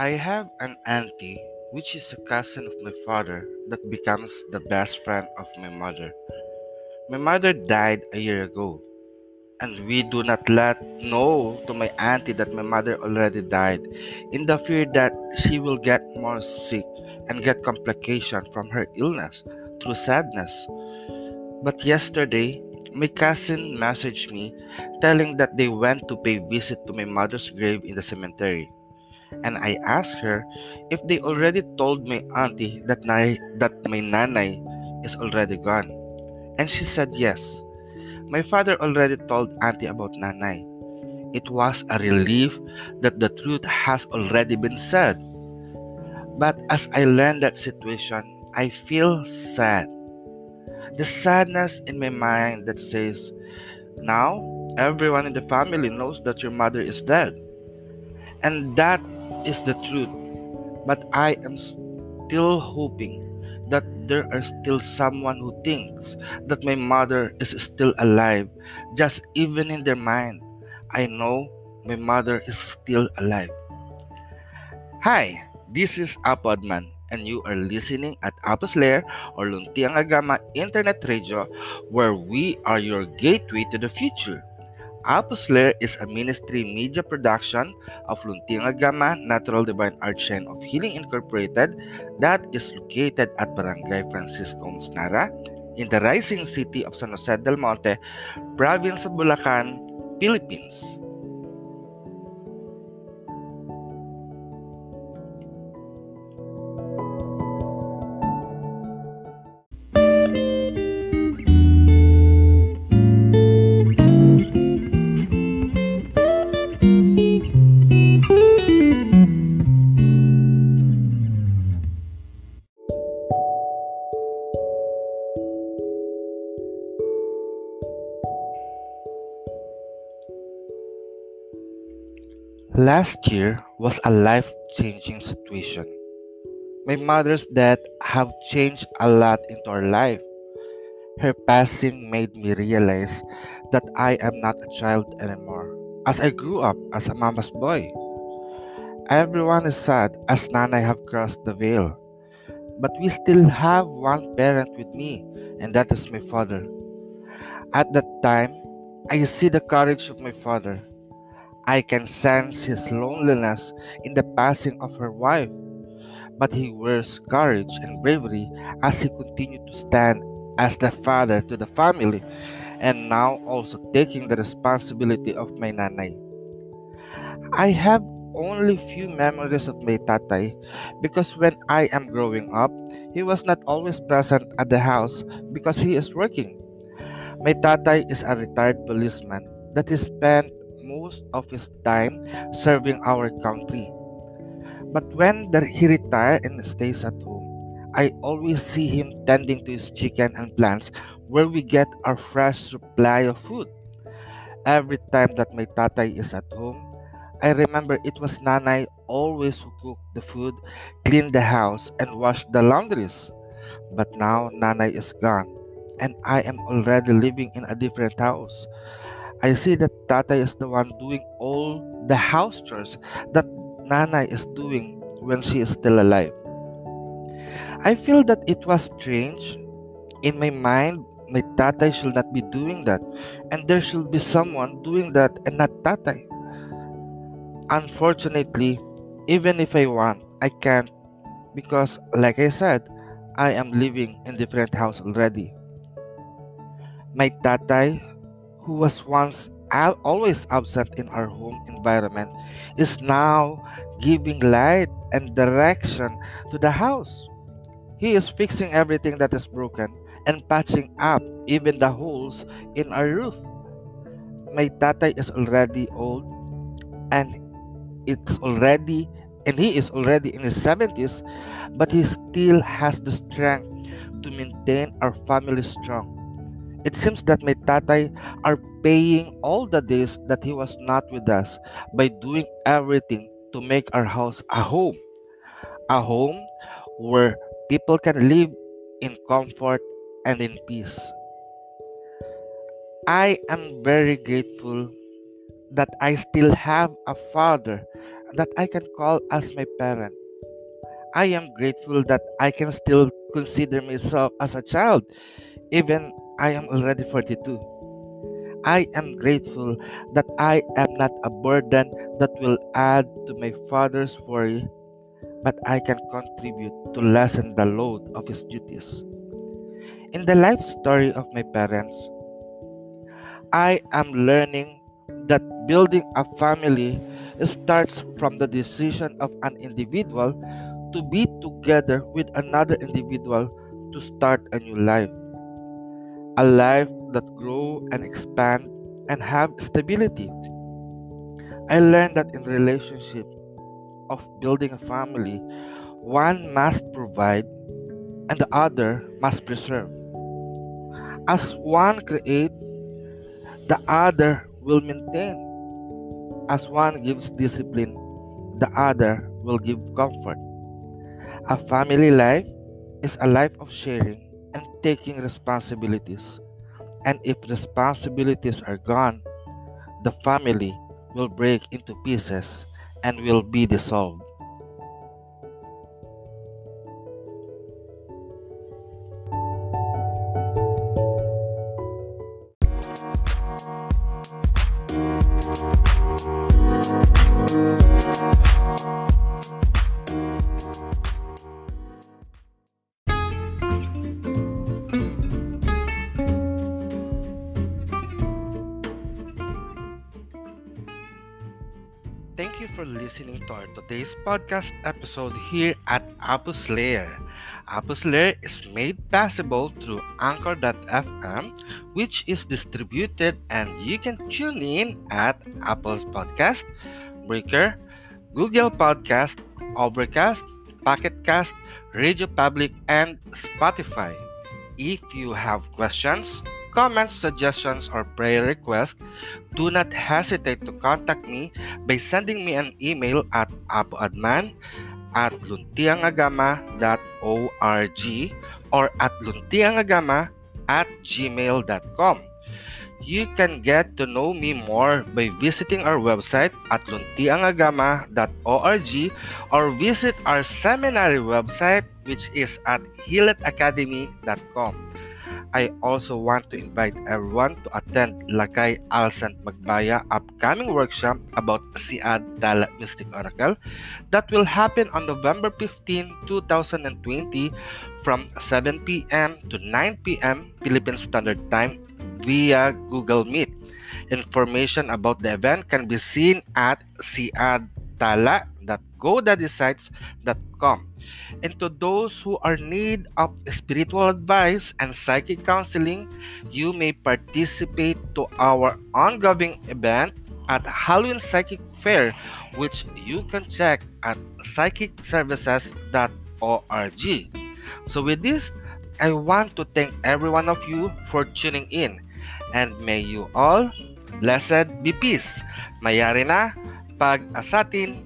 I have an auntie, which is a cousin of my father, that becomes the best friend of my mother. My mother died a year ago, and we do not let know to my auntie that my mother already died, in the fear that she will get more sick and get complication from her illness through sadness. But yesterday, my cousin messaged me telling that they went to pay visit to my mother's grave in the cemetery and I asked her if they already told my auntie that, na- that my nanay is already gone. And she said yes. My father already told auntie about nanay. It was a relief that the truth has already been said. But as I learned that situation, I feel sad. The sadness in my mind that says, now everyone in the family knows that your mother is dead. And that is the truth. But I am still hoping that there are still someone who thinks that my mother is still alive, just even in their mind. I know my mother is still alive. Hi, this is Apodman, and you are listening at Apos Lair or Luntiang Agama Internet Radio, where we are your gateway to the future. Apos Lair is a ministry media production of Luntiang Agama Natural Divine Art Chain of Healing Incorporated that is located at Barangay Francisco Musnara in the rising city of San Jose del Monte, province of Bulacan, Philippines. Last year was a life changing situation. My mother's death have changed a lot into our life. Her passing made me realize that I am not a child anymore. As I grew up as a mama's boy, everyone is sad as Nana have crossed the veil. But we still have one parent with me, and that is my father. At that time, I see the courage of my father I can sense his loneliness in the passing of her wife, but he wears courage and bravery as he continued to stand as the father to the family and now also taking the responsibility of my nanay. I have only few memories of my tatay because when I am growing up, he was not always present at the house because he is working. My tatay is a retired policeman that he spent most of his time serving our country. But when the, he retires and stays at home, I always see him tending to his chicken and plants where we get our fresh supply of food. Every time that my tatay is at home, I remember it was Nanay always who cooked the food, cleaned the house, and washed the laundries. But now Nanay is gone, and I am already living in a different house. I see that Tata is the one doing all the house chores that Nana is doing when she is still alive. I feel that it was strange. In my mind, my Tata should not be doing that, and there should be someone doing that and not Tata. Unfortunately, even if I want, I can't because, like I said, I am living in different house already. My tatay who was once always absent in our home environment, is now giving light and direction to the house. He is fixing everything that is broken and patching up even the holes in our roof. My tatay is already old and it's already and he is already in his 70s but he still has the strength to maintain our family strong it seems that my tatay are paying all the days that he was not with us by doing everything to make our house a home. A home where people can live in comfort and in peace. I am very grateful that I still have a father that I can call as my parent. I am grateful that I can still consider myself as a child, even I am already 42. I am grateful that I am not a burden that will add to my father's worry, but I can contribute to lessen the load of his duties. In the life story of my parents, I am learning that building a family starts from the decision of an individual to be together with another individual to start a new life. A life that grow and expand and have stability. I learned that in relationship of building a family, one must provide and the other must preserve. As one create, the other will maintain. As one gives discipline, the other will give comfort. A family life is a life of sharing and taking responsibilities. And if responsibilities are gone, the family will break into pieces and will be dissolved. Thank you for listening to our today's podcast episode here at Apos Lair. Apos Lair is made possible through Anchor.fm, which is distributed and you can tune in at Apple's Podcast, Breaker, Google Podcast, Overcast, Pocketcast, Radio Public, and Spotify. If you have questions, comments, suggestions, or prayer requests, do not hesitate to contact me by sending me an email at apoadman at luntiangagama.org or at luntiangagama at gmail.com. You can get to know me more by visiting our website at luntiangagama.org or visit our seminary website which is at hilletacademy.com. I also want to invite everyone to attend Lakay Alsant Magbaya upcoming workshop about Siad Dala Mystic Oracle that will happen on November 15, 2020 from 7 p.m. to 9 p.m. Philippine Standard Time via Google Meet. Information about the event can be seen at siadtala.godaddysites.com. And to those who are in need of spiritual advice and psychic counseling, you may participate to our ongoing event at Halloween Psychic Fair, which you can check at psychicservices.org. So with this, I want to thank every one of you for tuning in and may you all blessed be peace. Mayari na pag-asatin